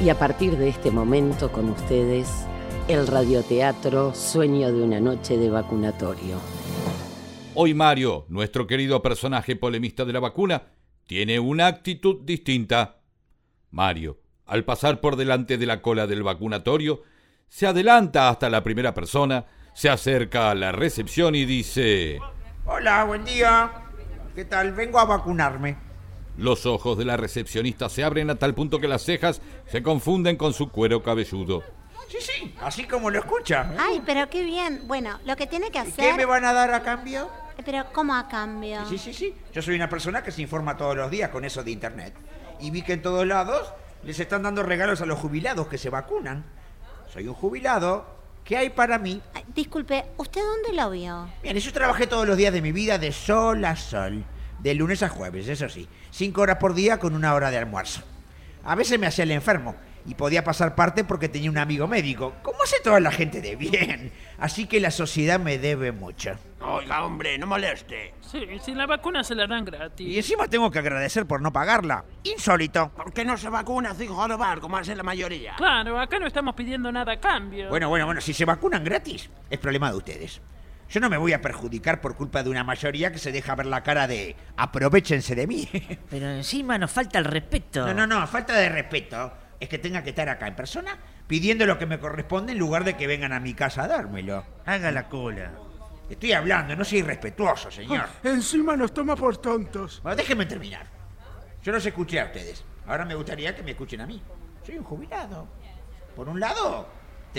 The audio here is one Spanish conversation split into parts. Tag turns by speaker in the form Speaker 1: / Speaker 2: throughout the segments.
Speaker 1: Y a partir de este momento con ustedes, el radioteatro Sueño de una noche de vacunatorio.
Speaker 2: Hoy Mario, nuestro querido personaje polemista de la vacuna, tiene una actitud distinta. Mario, al pasar por delante de la cola del vacunatorio, se adelanta hasta la primera persona, se acerca a la recepción y dice...
Speaker 3: Hola, buen día. ¿Qué tal? Vengo a vacunarme.
Speaker 2: Los ojos de la recepcionista se abren a tal punto que las cejas se confunden con su cuero cabelludo.
Speaker 3: Sí, sí, así como lo escucha.
Speaker 4: Ay, pero qué bien. Bueno, lo que tiene que
Speaker 3: ¿Y
Speaker 4: hacer...
Speaker 3: qué me van a dar a cambio?
Speaker 4: Pero ¿cómo a cambio?
Speaker 3: Sí, sí, sí. Yo soy una persona que se informa todos los días con eso de internet. Y vi que en todos lados les están dando regalos a los jubilados que se vacunan. Soy un jubilado. ¿Qué hay para mí?
Speaker 4: Ay, disculpe, ¿usted dónde lo vio?
Speaker 3: Bien, yo trabajé todos los días de mi vida de sol a sol. De lunes a jueves, eso sí. Cinco horas por día con una hora de almuerzo. A veces me hacía el enfermo y podía pasar parte porque tenía un amigo médico, como hace toda la gente de bien. Así que la sociedad me debe mucho.
Speaker 5: Oiga, hombre, no moleste.
Speaker 6: Sí, si la vacuna se la dan gratis.
Speaker 3: Y encima tengo que agradecer por no pagarla. Insólito.
Speaker 5: ¿Por qué no se vacuna sin jorobar como hace la mayoría?
Speaker 6: Claro, acá no estamos pidiendo nada a cambio.
Speaker 3: Bueno, bueno, bueno, si se vacunan gratis, es problema de ustedes. Yo no me voy a perjudicar por culpa de una mayoría que se deja ver la cara de aprovechense de mí.
Speaker 7: Pero encima nos falta el respeto.
Speaker 3: No, no, no, falta de respeto es que tenga que estar acá en persona pidiendo lo que me corresponde en lugar de que vengan a mi casa a dármelo.
Speaker 7: Haga la cola.
Speaker 3: Estoy hablando, no soy irrespetuoso, señor.
Speaker 8: Encima nos toma por tontos.
Speaker 3: Bueno, déjenme terminar. Yo los escuché a ustedes. Ahora me gustaría que me escuchen a mí. Soy un jubilado. Por un lado,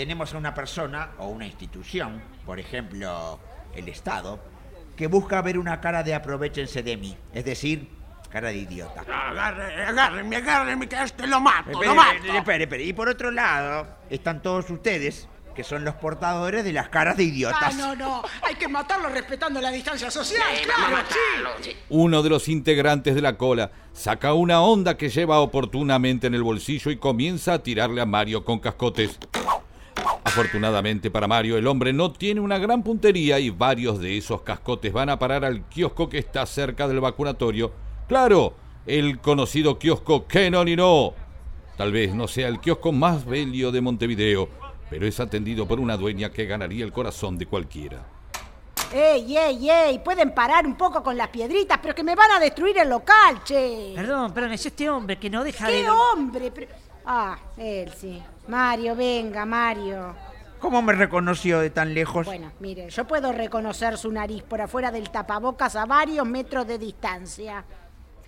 Speaker 3: tenemos a una persona o una institución, por ejemplo, el Estado, que busca ver una cara de aprovechense de mí. Es decir, cara de idiota.
Speaker 5: Agarre, agárrenme, agárrenme, que a este lo mato,
Speaker 3: Espere,
Speaker 5: lo mato.
Speaker 3: espere, espere, espere. Y por otro lado, están todos ustedes, que son los portadores de las caras de idiotas.
Speaker 8: Ah, no, no. Hay que matarlo respetando la distancia social. claro, sí.
Speaker 2: Uno de los integrantes de la cola saca una onda que lleva oportunamente en el bolsillo y comienza a tirarle a Mario con cascotes. Afortunadamente para Mario, el hombre no tiene una gran puntería y varios de esos cascotes van a parar al kiosco que está cerca del vacunatorio. Claro, el conocido kiosco Kenon y no. Tal vez no sea el kiosco más bello de Montevideo, pero es atendido por una dueña que ganaría el corazón de cualquiera.
Speaker 9: ¡Ey, ey, ey! Pueden parar un poco con las piedritas, pero que me van a destruir el local, che.
Speaker 7: Perdón, perdón, es este hombre que no deja
Speaker 9: ¿Qué
Speaker 7: de...
Speaker 9: hombre? Pero- Ah, él sí. Mario, venga, Mario.
Speaker 3: ¿Cómo me reconoció de tan lejos?
Speaker 9: Bueno, mire, yo puedo reconocer su nariz por afuera del tapabocas a varios metros de distancia.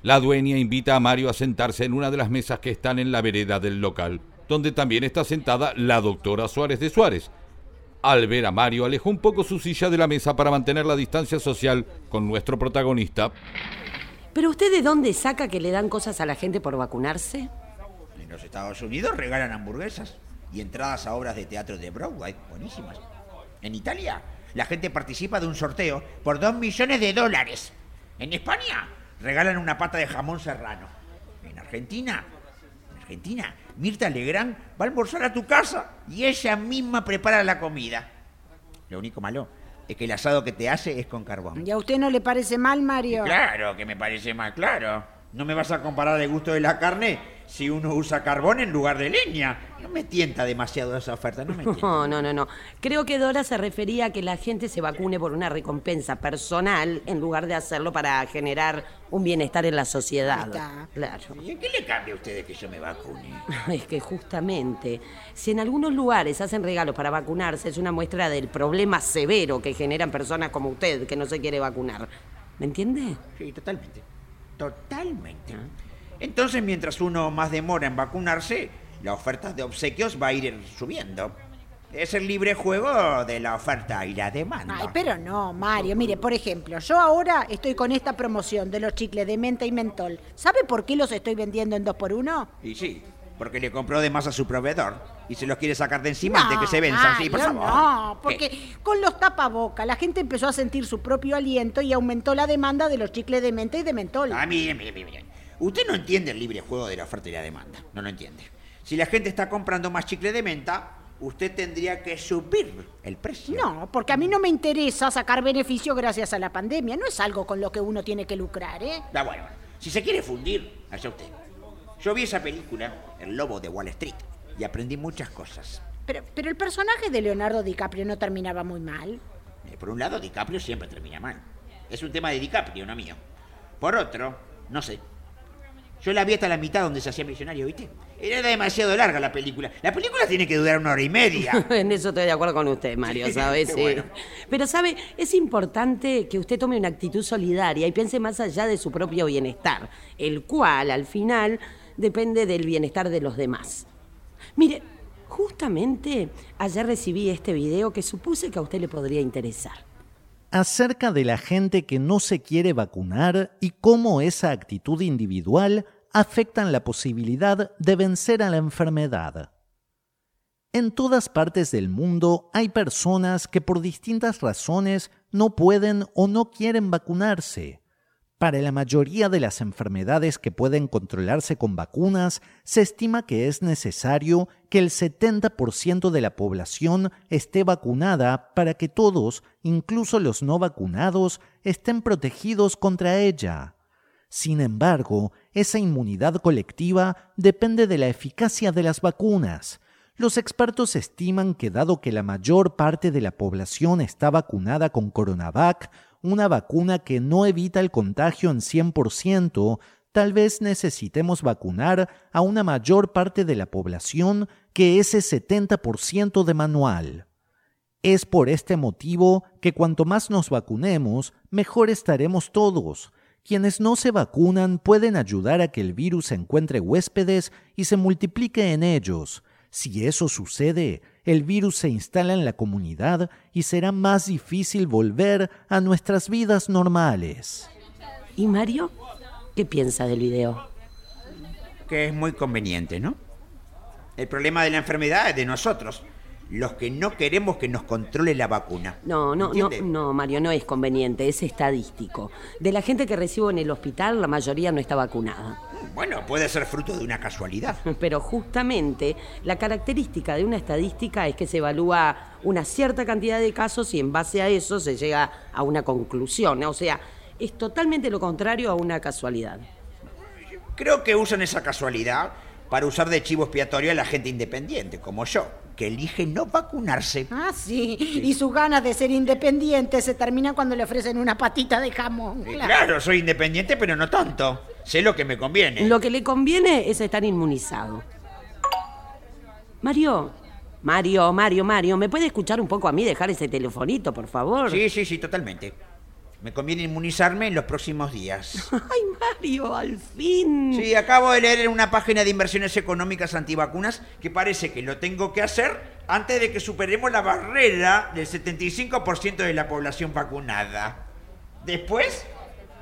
Speaker 2: La dueña invita a Mario a sentarse en una de las mesas que están en la vereda del local, donde también está sentada la doctora Suárez de Suárez. Al ver a Mario, alejó un poco su silla de la mesa para mantener la distancia social con nuestro protagonista.
Speaker 1: ¿Pero usted de dónde saca que le dan cosas a la gente por vacunarse?
Speaker 3: Los Estados Unidos regalan hamburguesas y entradas a obras de teatro de Broadway, buenísimas. En Italia, la gente participa de un sorteo por dos millones de dólares. En España, regalan una pata de jamón serrano. En Argentina, en Argentina, Mirta Legrand va a almorzar a tu casa y ella misma prepara la comida. Lo único malo es que el asado que te hace es con carbón.
Speaker 9: ¿Y a usted no le parece mal, Mario?
Speaker 3: Claro que me parece más claro. No me vas a comparar el gusto de la carne si uno usa carbón en lugar de leña. No me tienta demasiado esa oferta, no me tienta.
Speaker 1: No, no, no, no. Creo que Dora se refería a que la gente se vacune por una recompensa personal en lugar de hacerlo para generar un bienestar en la sociedad.
Speaker 9: Está.
Speaker 1: Claro.
Speaker 3: ¿Y en qué le cambia a ustedes que yo me vacune?
Speaker 1: Es que justamente, si en algunos lugares hacen regalos para vacunarse, es una muestra del problema severo que generan personas como usted que no se quiere vacunar. ¿Me entiende?
Speaker 3: Sí, totalmente. Totalmente. Entonces, mientras uno más demora en vacunarse, la oferta de obsequios va a ir subiendo. Es el libre juego de la oferta y la demanda.
Speaker 9: Ay, pero no, Mario. Mire, por ejemplo, yo ahora estoy con esta promoción de los chicles de menta y mentol. ¿Sabe por qué los estoy vendiendo en dos por uno?
Speaker 3: Y sí, porque le compró de más a su proveedor y se los quiere sacar de encima antes que se venzan. Sí, por favor.
Speaker 9: No,
Speaker 3: ¿Qué?
Speaker 9: porque con los tapabocas la gente empezó a sentir su propio aliento y aumentó la demanda de los chicles de menta y de mentol.
Speaker 3: Ah, mire, mire, mire. Usted no entiende el libre juego de la oferta y la demanda. No lo entiende. Si la gente está comprando más chicle de menta, usted tendría que subir el precio.
Speaker 9: No, porque a mí no me interesa sacar beneficio gracias a la pandemia. No es algo con lo que uno tiene que lucrar, ¿eh?
Speaker 3: Ah, bueno, bueno. Si se quiere fundir, allá usted. Yo vi esa película, El Lobo de Wall Street, y aprendí muchas cosas.
Speaker 9: Pero, pero el personaje de Leonardo DiCaprio no terminaba muy mal.
Speaker 3: Eh, Por un lado, DiCaprio siempre termina mal. Es un tema de DiCaprio, no mío. Por otro, no sé. Yo la vi hasta la mitad donde se hacía millonario, ¿viste? Era demasiado larga la película. La película tiene que durar una hora y media.
Speaker 1: En eso estoy de acuerdo con usted, Mario, ¿sabe?
Speaker 3: Qué
Speaker 1: Sí.
Speaker 3: bueno.
Speaker 1: Pero, ¿sabe? Es importante que usted tome una actitud solidaria y piense más allá de su propio bienestar, el cual, al final, depende del bienestar de los demás. Mire, justamente ayer recibí este video que supuse que a usted le podría interesar.
Speaker 10: Acerca de la gente que no se quiere vacunar y cómo esa actitud individual afectan la posibilidad de vencer a la enfermedad. En todas partes del mundo hay personas que por distintas razones no pueden o no quieren vacunarse. Para la mayoría de las enfermedades que pueden controlarse con vacunas, se estima que es necesario que el 70% de la población esté vacunada para que todos, incluso los no vacunados, estén protegidos contra ella. Sin embargo, esa inmunidad colectiva depende de la eficacia de las vacunas. Los expertos estiman que dado que la mayor parte de la población está vacunada con Coronavac, una vacuna que no evita el contagio en 100%, tal vez necesitemos vacunar a una mayor parte de la población que ese 70% de manual. Es por este motivo que cuanto más nos vacunemos, mejor estaremos todos. Quienes no se vacunan pueden ayudar a que el virus encuentre huéspedes y se multiplique en ellos. Si eso sucede, el virus se instala en la comunidad y será más difícil volver a nuestras vidas normales.
Speaker 1: ¿Y Mario? ¿Qué piensa del video?
Speaker 3: Que es muy conveniente, ¿no? El problema de la enfermedad es de nosotros, los que no queremos que nos controle la vacuna.
Speaker 1: No, no, no, no, Mario, no es conveniente, es estadístico. De la gente que recibo en el hospital, la mayoría no está vacunada.
Speaker 3: Bueno, puede ser fruto de una casualidad.
Speaker 1: Pero justamente la característica de una estadística es que se evalúa una cierta cantidad de casos y en base a eso se llega a una conclusión. O sea, es totalmente lo contrario a una casualidad.
Speaker 3: Creo que usan esa casualidad para usar de chivo expiatorio a la gente independiente, como yo, que elige no vacunarse.
Speaker 9: Ah, sí. Y sus ganas de ser independiente se terminan cuando le ofrecen una patita de jamón. Claro.
Speaker 3: Claro, soy independiente, pero no tonto. Sé lo que me conviene.
Speaker 1: Lo que le conviene es estar inmunizado. Mario, Mario, Mario, Mario, ¿me puede escuchar un poco a mí, dejar ese telefonito, por favor?
Speaker 3: Sí, sí, sí, totalmente. Me conviene inmunizarme en los próximos días.
Speaker 1: Ay, Mario, al fin.
Speaker 3: Sí, acabo de leer en una página de inversiones económicas antivacunas que parece que lo tengo que hacer antes de que superemos la barrera del 75% de la población vacunada. Después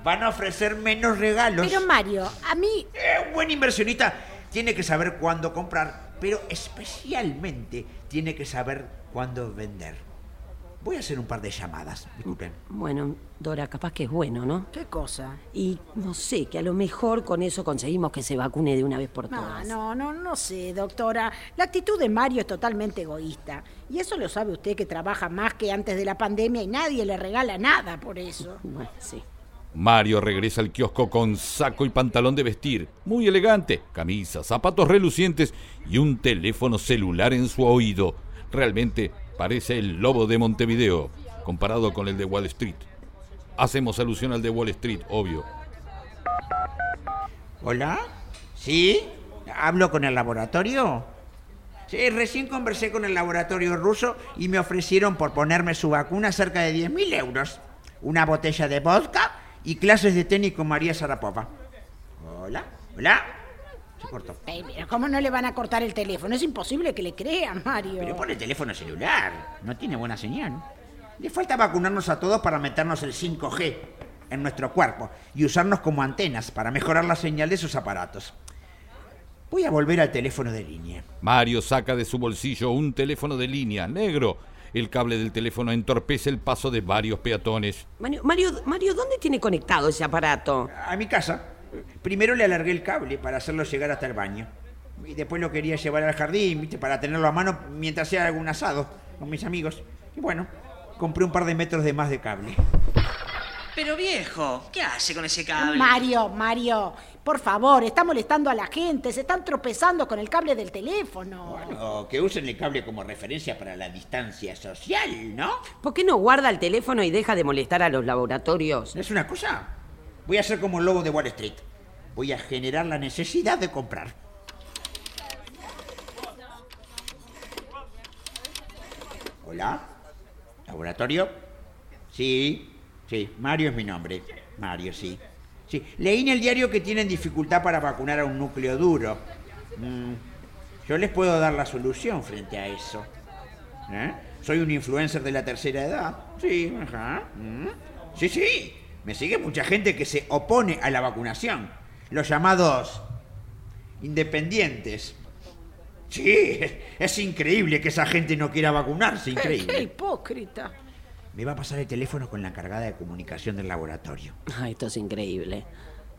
Speaker 3: van a ofrecer menos regalos.
Speaker 9: Pero Mario, a mí
Speaker 3: Eh, un buen inversionista tiene que saber cuándo comprar, pero especialmente tiene que saber cuándo vender. Voy a hacer un par de llamadas, disculpen.
Speaker 1: Bueno, Dora, capaz que es bueno, ¿no?
Speaker 9: ¿Qué cosa?
Speaker 1: Y no sé, que a lo mejor con eso conseguimos que se vacune de una vez por
Speaker 9: No,
Speaker 1: todas.
Speaker 9: no, no, no sé, doctora. La actitud de Mario es totalmente egoísta. Y eso lo sabe usted que trabaja más que antes de la pandemia y nadie le regala nada por eso.
Speaker 1: Bueno, sí.
Speaker 2: Mario regresa al kiosco con saco y pantalón de vestir, muy elegante, camisa, zapatos relucientes y un teléfono celular en su oído. Realmente parece el lobo de Montevideo, comparado con el de Wall Street. Hacemos alusión al de Wall Street, obvio.
Speaker 3: ¿Hola? ¿Sí? ¿Hablo con el laboratorio? Sí, recién conversé con el laboratorio ruso y me ofrecieron por ponerme su vacuna cerca de 10.000 euros. Una botella de vodka y clases de tenis con María Sarapova. ¿Hola? ¿Hola? Se cortó.
Speaker 9: Ey, mira, ¿cómo no le van a cortar el teléfono? Es imposible que le crean, Mario.
Speaker 3: Pero pone el teléfono celular. No tiene buena señal. Le falta vacunarnos a todos para meternos el 5G en nuestro cuerpo y usarnos como antenas para mejorar la señal de sus aparatos. Voy a volver al teléfono de línea.
Speaker 2: Mario saca de su bolsillo un teléfono de línea negro. El cable del teléfono entorpece el paso de varios peatones.
Speaker 1: Mario, Mario, Mario, ¿dónde tiene conectado ese aparato?
Speaker 3: A mi casa. Primero le alargué el cable para hacerlo llegar hasta el baño. Y después lo quería llevar al jardín, ¿viste? Para tenerlo a mano mientras hacía algún asado con mis amigos. Y bueno, compré un par de metros de más de cable.
Speaker 7: Pero viejo, ¿qué hace con ese cable?
Speaker 9: Mario, Mario, por favor, está molestando a la gente, se están tropezando con el cable del teléfono.
Speaker 3: O que usen el cable como referencia para la distancia social, ¿no?
Speaker 1: ¿Por qué no guarda el teléfono y deja de molestar a los laboratorios?
Speaker 3: ¿Es una cosa? Voy a ser como el lobo de Wall Street. Voy a generar la necesidad de comprar. Hola. ¿Laboratorio? Sí, sí. Mario es mi nombre. Mario, sí. Sí. Leí en el diario que tienen dificultad para vacunar a un núcleo duro. Mm, Yo les puedo dar la solución frente a eso. ¿Eh? Soy un influencer de la tercera edad. Sí, ajá. Mm. Sí, sí. Me sigue mucha gente que se opone a la vacunación. Los llamados independientes. Sí, es increíble que esa gente no quiera vacunarse,
Speaker 9: Qué
Speaker 3: increíble.
Speaker 9: hipócrita.
Speaker 3: Me va a pasar el teléfono con la encargada de comunicación del laboratorio.
Speaker 1: Ah, esto es increíble.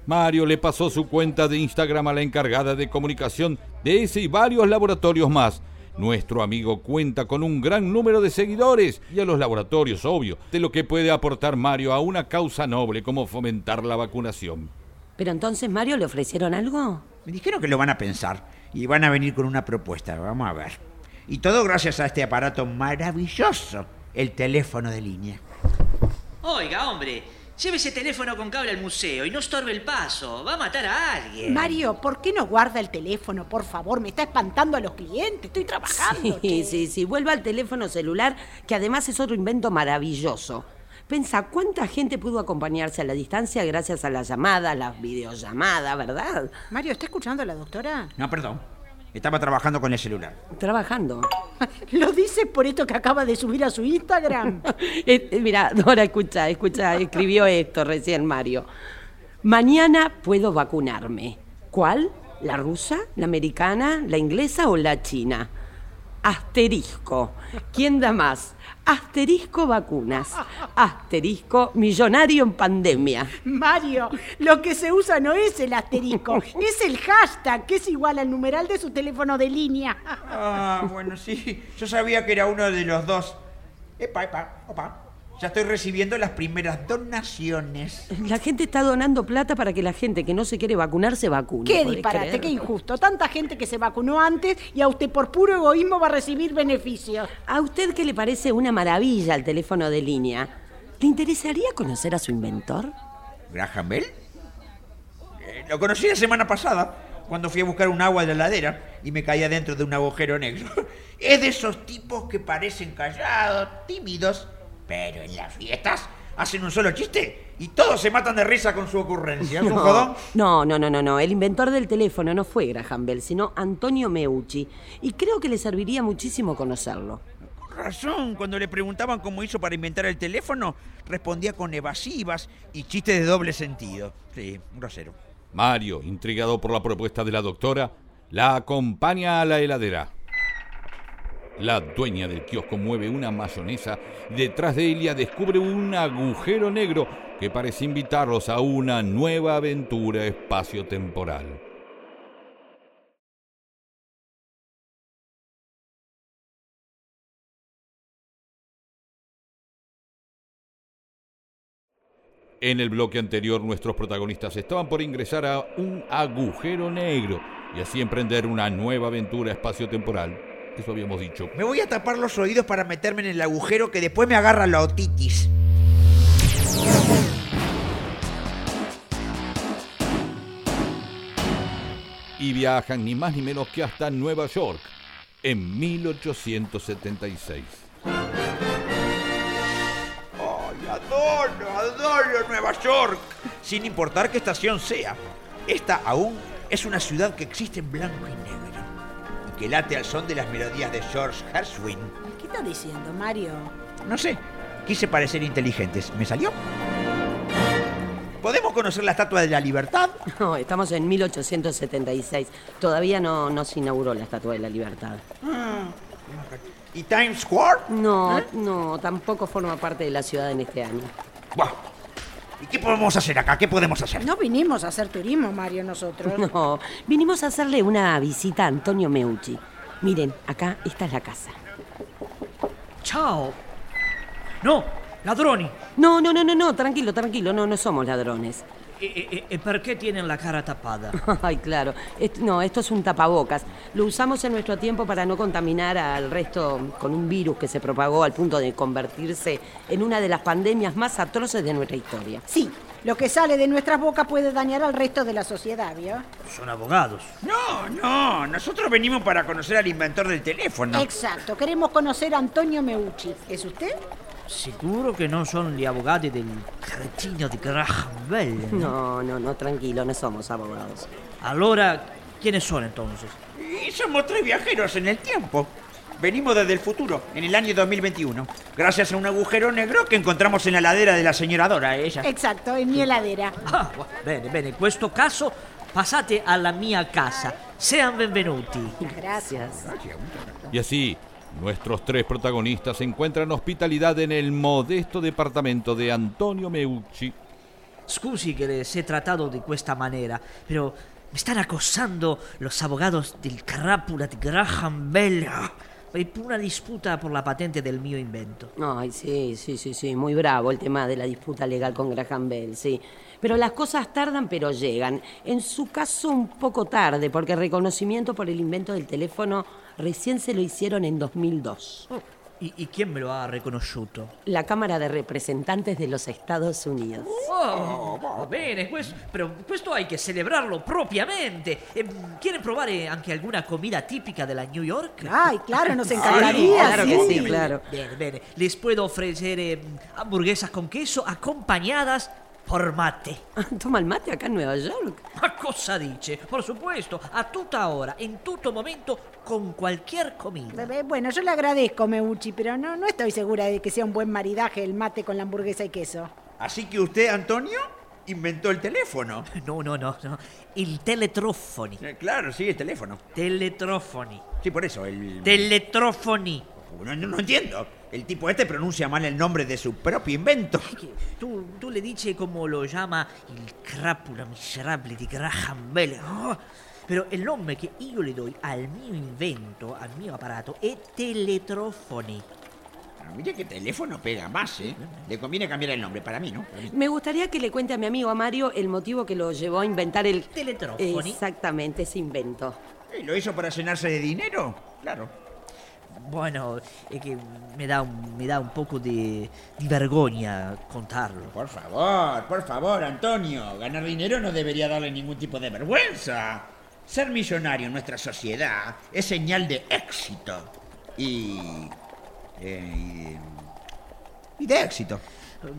Speaker 2: Mario le pasó su cuenta de Instagram a la encargada de comunicación de ese y varios laboratorios más. Nuestro amigo cuenta con un gran número de seguidores y a los laboratorios, obvio, de lo que puede aportar Mario a una causa noble como fomentar la vacunación.
Speaker 1: Pero entonces, Mario, ¿le ofrecieron algo?
Speaker 3: Me dijeron que lo van a pensar y van a venir con una propuesta. Vamos a ver. Y todo gracias a este aparato maravilloso, el teléfono de línea.
Speaker 7: Oiga, hombre, lleve ese teléfono con cable al museo y no estorbe el paso. Va a matar a alguien.
Speaker 9: Mario, ¿por qué no guarda el teléfono, por favor? Me está espantando a los clientes, estoy trabajando.
Speaker 1: Sí,
Speaker 9: che.
Speaker 1: sí, sí. Vuelva al teléfono celular, que además es otro invento maravilloso. Pensa, ¿cuánta gente pudo acompañarse a la distancia gracias a las llamadas, las videollamadas, verdad?
Speaker 9: Mario, ¿está escuchando a la doctora?
Speaker 3: No, perdón. Estaba trabajando con el celular.
Speaker 1: Trabajando.
Speaker 9: ¿Lo dice por esto que acaba de subir a su Instagram?
Speaker 1: Eh, eh, mira, Dora, escucha, escucha, escribió esto recién Mario. Mañana puedo vacunarme. ¿Cuál? ¿La rusa, la americana, la inglesa o la china? Asterisco. ¿Quién da más? Asterisco vacunas. Asterisco millonario en pandemia.
Speaker 9: Mario, lo que se usa no es el asterisco, es el hashtag, que es igual al numeral de su teléfono de línea.
Speaker 3: Ah, bueno, sí. Yo sabía que era uno de los dos. Epa, epa, opa. Ya estoy recibiendo las primeras donaciones.
Speaker 1: La gente está donando plata para que la gente que no se quiere vacunar se vacune.
Speaker 9: Qué
Speaker 1: ¿podés
Speaker 9: disparate,
Speaker 1: creer?
Speaker 9: qué injusto. Tanta gente que se vacunó antes y a usted por puro egoísmo va a recibir beneficios.
Speaker 1: ¿A usted qué le parece una maravilla el teléfono de línea? ¿Le interesaría conocer a su inventor?
Speaker 3: ¿Graham Bell? Eh, lo conocí la semana pasada, cuando fui a buscar un agua de la heladera y me caía dentro de un agujero negro. Es de esos tipos que parecen callados, tímidos, pero en las fiestas hacen un solo chiste y todos se matan de risa con su ocurrencia. ¿Es un jodón?
Speaker 1: no, no, no, no, no. El inventor del teléfono no fue Graham Bell, sino Antonio Meucci. Y creo que le serviría muchísimo conocerlo.
Speaker 3: Con razón, cuando le preguntaban cómo hizo para inventar el teléfono, respondía con evasivas y chistes de doble sentido. Sí, grosero.
Speaker 2: Mario, intrigado por la propuesta de la doctora, la acompaña a la heladera. La dueña del kiosco mueve una mayonesa y detrás de ella descubre un agujero negro que parece invitarlos a una nueva aventura espacio-temporal. En el bloque anterior nuestros protagonistas estaban por ingresar a un agujero negro y así emprender una nueva aventura espacio-temporal. Eso habíamos dicho.
Speaker 3: Me voy a tapar los oídos para meterme en el agujero que después me agarra la otitis.
Speaker 2: Y viajan ni más ni menos que hasta Nueva York en 1876.
Speaker 3: ¡Ay, adoro, adoro Nueva York! Sin importar qué estación sea. Esta aún es una ciudad que existe en blanco y negro. Que late al son de las melodías de George Gershwin.
Speaker 9: ¿Qué está diciendo, Mario?
Speaker 3: No sé, quise parecer inteligentes. ¿Me salió? ¿Podemos conocer la Estatua de la Libertad?
Speaker 1: No, estamos en 1876. Todavía no, no se inauguró la Estatua de la Libertad.
Speaker 3: ¿Y Times Square?
Speaker 1: No,
Speaker 3: ¿Eh?
Speaker 1: no, tampoco forma parte de la ciudad en este año.
Speaker 3: Buah. ¿Y qué podemos hacer acá? ¿Qué podemos hacer?
Speaker 9: No vinimos a hacer turismo, Mario, nosotros.
Speaker 1: No, vinimos a hacerle una visita a Antonio Meucci. Miren, acá esta es la casa.
Speaker 7: Chao. No,
Speaker 11: Ladroni!
Speaker 1: No, no, no, no, no, tranquilo, tranquilo, no, no somos ladrones.
Speaker 11: E, e- e perché tienen la cara tapada?
Speaker 1: Ay, claro. Est- no, esto es un tapabocas. Lo usamos en nuestro tiempo para no contaminar al resto con un virus que se propagó al punto de convertirse en una de las pandemias más atroces de nuestra historia.
Speaker 9: Sí, lo que sale de nuestras bocas puede dañar al resto de la sociedad, ¿vio?
Speaker 11: Son abogados.
Speaker 3: No, no, nosotros venimos para conocer al inventor del teléfono.
Speaker 9: Exacto, queremos conocer a Antonio Meucci. ¿Es usted?
Speaker 11: Sicuro che non sono gli avvocati del cretino di Graham Bell?
Speaker 1: No, no, no, tranquilo, no somos abogados.
Speaker 11: Allora, ¿quiénes son entonces?
Speaker 3: Y somos tres viajeros en el tiempo. Venimos desde el futuro, en el año 2021, gracias a un agujero negro que encontramos en la ladera de la señora Dora, ella.
Speaker 9: Exacto, en mi heladera.
Speaker 11: Ah, bene, bene, in questo caso passate alla mia casa. Sean benvenuti.
Speaker 9: Gracias.
Speaker 2: Y así, nuestros tres protagonistas encuentran hospitalidad en el modesto departamento de Antonio Meucci.
Speaker 11: Scusi che les he tratado de questa manera, pero me están acosando los abogados del crápula de Graham Bell. Hay una disputa por la patente del mio invento.
Speaker 1: Ay, sí, sí, sí, sí, muy bravo el tema de la disputa legal con Graham Bell, sí. Pero las cosas tardan, pero llegan. En su caso, un poco tarde, porque reconocimiento por el invento del teléfono recién se lo hicieron en 2002.
Speaker 11: ¿Y, y quién me lo ha riconosciuto?
Speaker 1: La Cámara de Representantes de los Estados Unidos.
Speaker 11: Oh, va bene, questo, però questo hay che celebrarlo propriamente. Eh, ¿Quiere provare anche alguna comida típica della New York?
Speaker 9: Ay, claro, nos encantaría.
Speaker 1: claro que sí, claro.
Speaker 11: Bene, bene. Les puedo ofrecer eh, hamburguesas con queso acompañadas por mate.
Speaker 1: ¿Toma el mate acá en Nueva York?
Speaker 11: Ma cosa dice? Por supuesto, a tutta hora, en tutto momento, con cualquier comida.
Speaker 9: Eh, Bueno, yo le agradezco, Meucci, pero no, no estoy segura de que sea un buen maridaje el mate con la hamburguesa y queso.
Speaker 3: Así que usted, Antonio, inventó el teléfono.
Speaker 11: No, no, no, no. Il teletrofoni.
Speaker 3: Eh, claro, sí, el teléfono.
Speaker 11: Teletrofoni.
Speaker 3: Sí, por eso, el...
Speaker 11: Teletrofoni.
Speaker 3: No, no, no entiendo. El tipo este pronuncia mal el nombre de su propio invento.
Speaker 11: Tu, tu le dici come lo chiama il crapulo miserabile di Graham Bell. Oh, Però il nome che io le do al mio invento, al mio apparato, è teletrofoni.
Speaker 3: Ah, Mire que teléfono pega más, ¿eh? Le conviene cambiar el nombre, para mí, ¿no? Para mí.
Speaker 1: Me gustaría que le cuente a mi amigo a Mario el motivo que lo llevó a inventar el...
Speaker 11: Teletrofoni.
Speaker 1: Exactamente, ese invento.
Speaker 3: ¿Y ¿Lo hizo para llenarse de dinero? Claro.
Speaker 11: Bueno, è che mi dà un, mi dà un poco di vergogna contarlo.
Speaker 3: Por favor, por favor, Antonio. Ganar dinero no debería darle ningún tipo de vergüenza. Ser millonario en nuestra sociedad es señal de éxito. Y... eh, y, de éxito.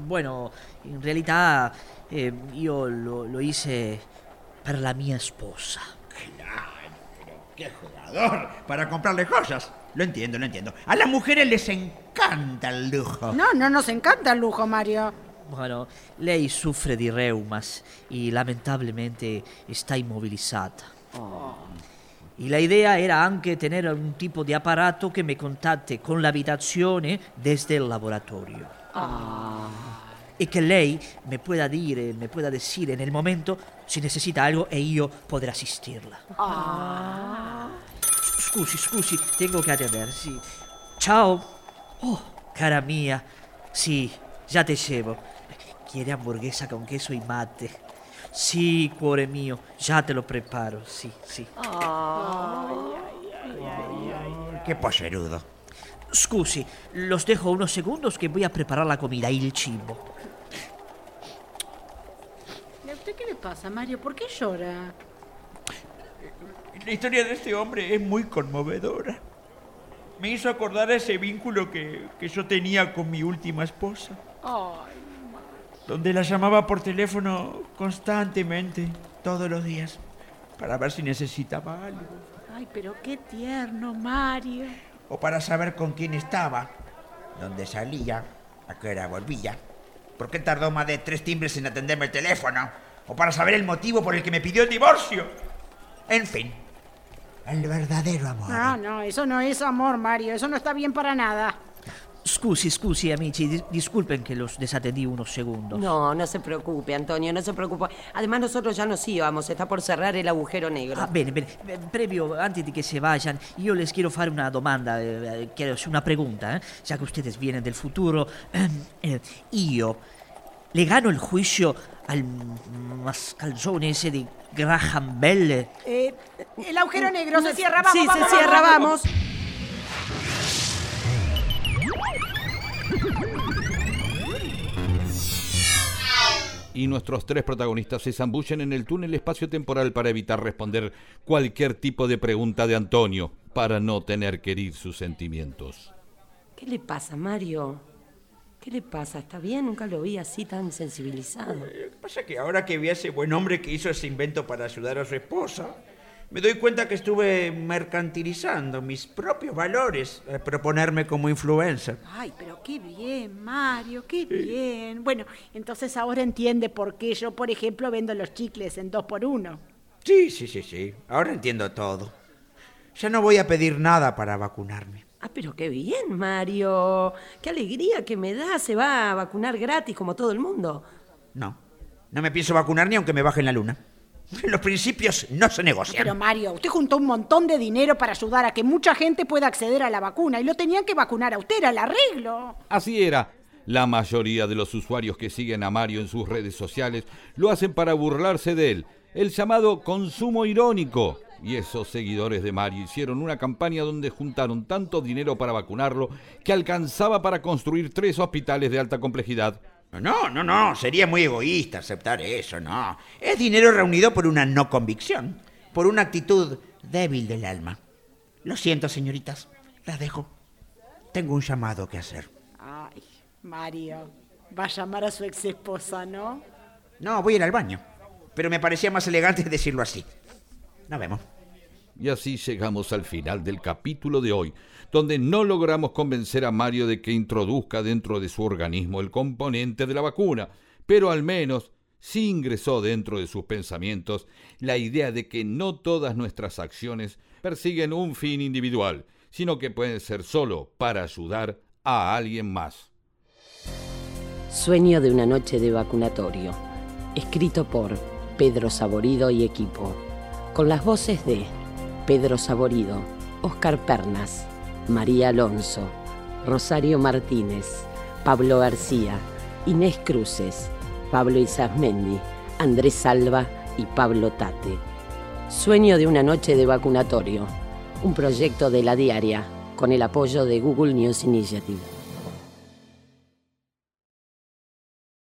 Speaker 11: Bueno, in realtà eh, io lo, lo hice per la mia sposa.
Speaker 3: Claro, pero qué jugador. Para comprarle cosas. Lo entiendo, lo entiendo. A las mujeres les encanta el lujo.
Speaker 9: No, no nos encanta el lujo, Mario.
Speaker 11: Bueno, lei soffre di reumas y lamentablemente está inmovilizata. Y la idea era anche tener un tipo di apparato che mi contatte con l'abitazione desde il laboratorio. E che lei mi pueda dire, mi pueda decir en el momento si necesita algo e io poter assistirla. Scusi, scusi, tengo che attendere, sì. Ciao. Oh, cara mia. Sì, già te dicevo. Chiede hamburguesa con queso y mate. Sì, cuore mio, già te lo preparo, sì, sì.
Speaker 3: Qué pollerudo.
Speaker 11: Scusi, los dejo unos segundos que voy a preparar la comida y el cibo.
Speaker 9: ¿Y a usted qué le pasa, Mario? ¿Por qué llora?
Speaker 3: La historia de este hombre es muy conmovedora. Me hizo acordar ese vínculo que, que yo tenía con mi última esposa. Donde la llamaba por teléfono constantemente, todos los días, para ver si necesitaba algo.
Speaker 9: Ay, pero qué tierno, Mario.
Speaker 3: O para saber con quién estaba, dónde salía, a qué hora volvía. ¿Por qué tardó más de tres timbres en atenderme el teléfono? O para saber el motivo por el que me pidió el divorcio. En fin, el verdadero amor.
Speaker 9: No, no, eso no es amor, Mario. Eso no está bien para nada.
Speaker 11: scusi, scusi, amici, dis- disculpen que los desatendí unos segundos.
Speaker 1: No, no se preocupe, Antonio, no se preocupe. Además, nosotros ya nos íbamos, está por cerrar el agujero negro.
Speaker 11: Ah, bene, bene. Eh, Previo, antes de que se vayan, io les quiero fare una domanda, eh, eh, quiero hacer una pregunta, eh, ya que ustedes vienen del futuro. Eh, io le gano el juicio al mascalzone ese de Graham Bell.
Speaker 9: Eh, el agujero negro se cierra, vamos,
Speaker 1: sí,
Speaker 9: vamos,
Speaker 1: se cierra, vamos.
Speaker 2: y nuestros tres protagonistas se zambullen en el túnel espacio-temporal para evitar responder cualquier tipo de pregunta de Antonio, para no tener que herir sus sentimientos.
Speaker 1: ¿Qué le pasa, Mario? ¿Qué le pasa? ¿Está bien? Nunca lo vi así tan sensibilizado.
Speaker 3: Lo que pasa es que ahora que vi a ese buen hombre que hizo ese invento para ayudar a su esposa, me doy cuenta que estuve mercantilizando mis propios valores al proponerme como influencer.
Speaker 9: Ay, pero qué bien, Mario, qué bien. Bueno, entonces ahora entiende por qué yo, por ejemplo, vendo los chicles en dos por uno.
Speaker 3: Sí, sí, sí, sí. Ahora entiendo todo. Ya no voy a pedir nada para vacunarme.
Speaker 1: Ah, pero qué bien, Mario. Qué alegría que me da. Se va a vacunar gratis como todo el mundo.
Speaker 3: No, no me pienso vacunar ni aunque me bajen la luna. Los principios no se negocian.
Speaker 9: Pero Mario, usted juntó un montón de dinero para ayudar a que mucha gente pueda acceder a la vacuna y lo tenían que vacunar a usted, era el arreglo.
Speaker 2: Así era. La mayoría de los usuarios que siguen a Mario en sus redes sociales lo hacen para burlarse de él, el llamado consumo irónico. Y esos seguidores de Mario hicieron una campaña donde juntaron tanto dinero para vacunarlo que alcanzaba para construir tres hospitales de alta complejidad.
Speaker 3: No, no, no, sería muy egoísta aceptar eso, no. Es dinero reunido por una no convicción, por una actitud débil del alma. Lo siento, señoritas, las dejo. Tengo un llamado que hacer.
Speaker 9: Ay, Mario, va a llamar a su ex esposa, ¿no?
Speaker 3: No, voy a ir al baño. Pero me parecía más elegante decirlo así. Nos vemos.
Speaker 2: Y así llegamos al final del capítulo de hoy, donde no logramos convencer a Mario de que introduzca dentro de su organismo el componente de la vacuna, pero al menos sí ingresó dentro de sus pensamientos la idea de que no todas nuestras acciones persiguen un fin individual, sino que pueden ser solo para ayudar a alguien más.
Speaker 1: Sueño de una noche de vacunatorio. Escrito por Pedro Saborido y equipo. Con las voces de Pedro Saborido, Oscar Pernas, María Alonso, Rosario Martínez, Pablo García, Inés Cruces, Pablo Isasmendi, Andrés Salva y Pablo Tate. Sueño de una noche de vacunatorio. Un proyecto de la diaria con el apoyo de Google News Initiative.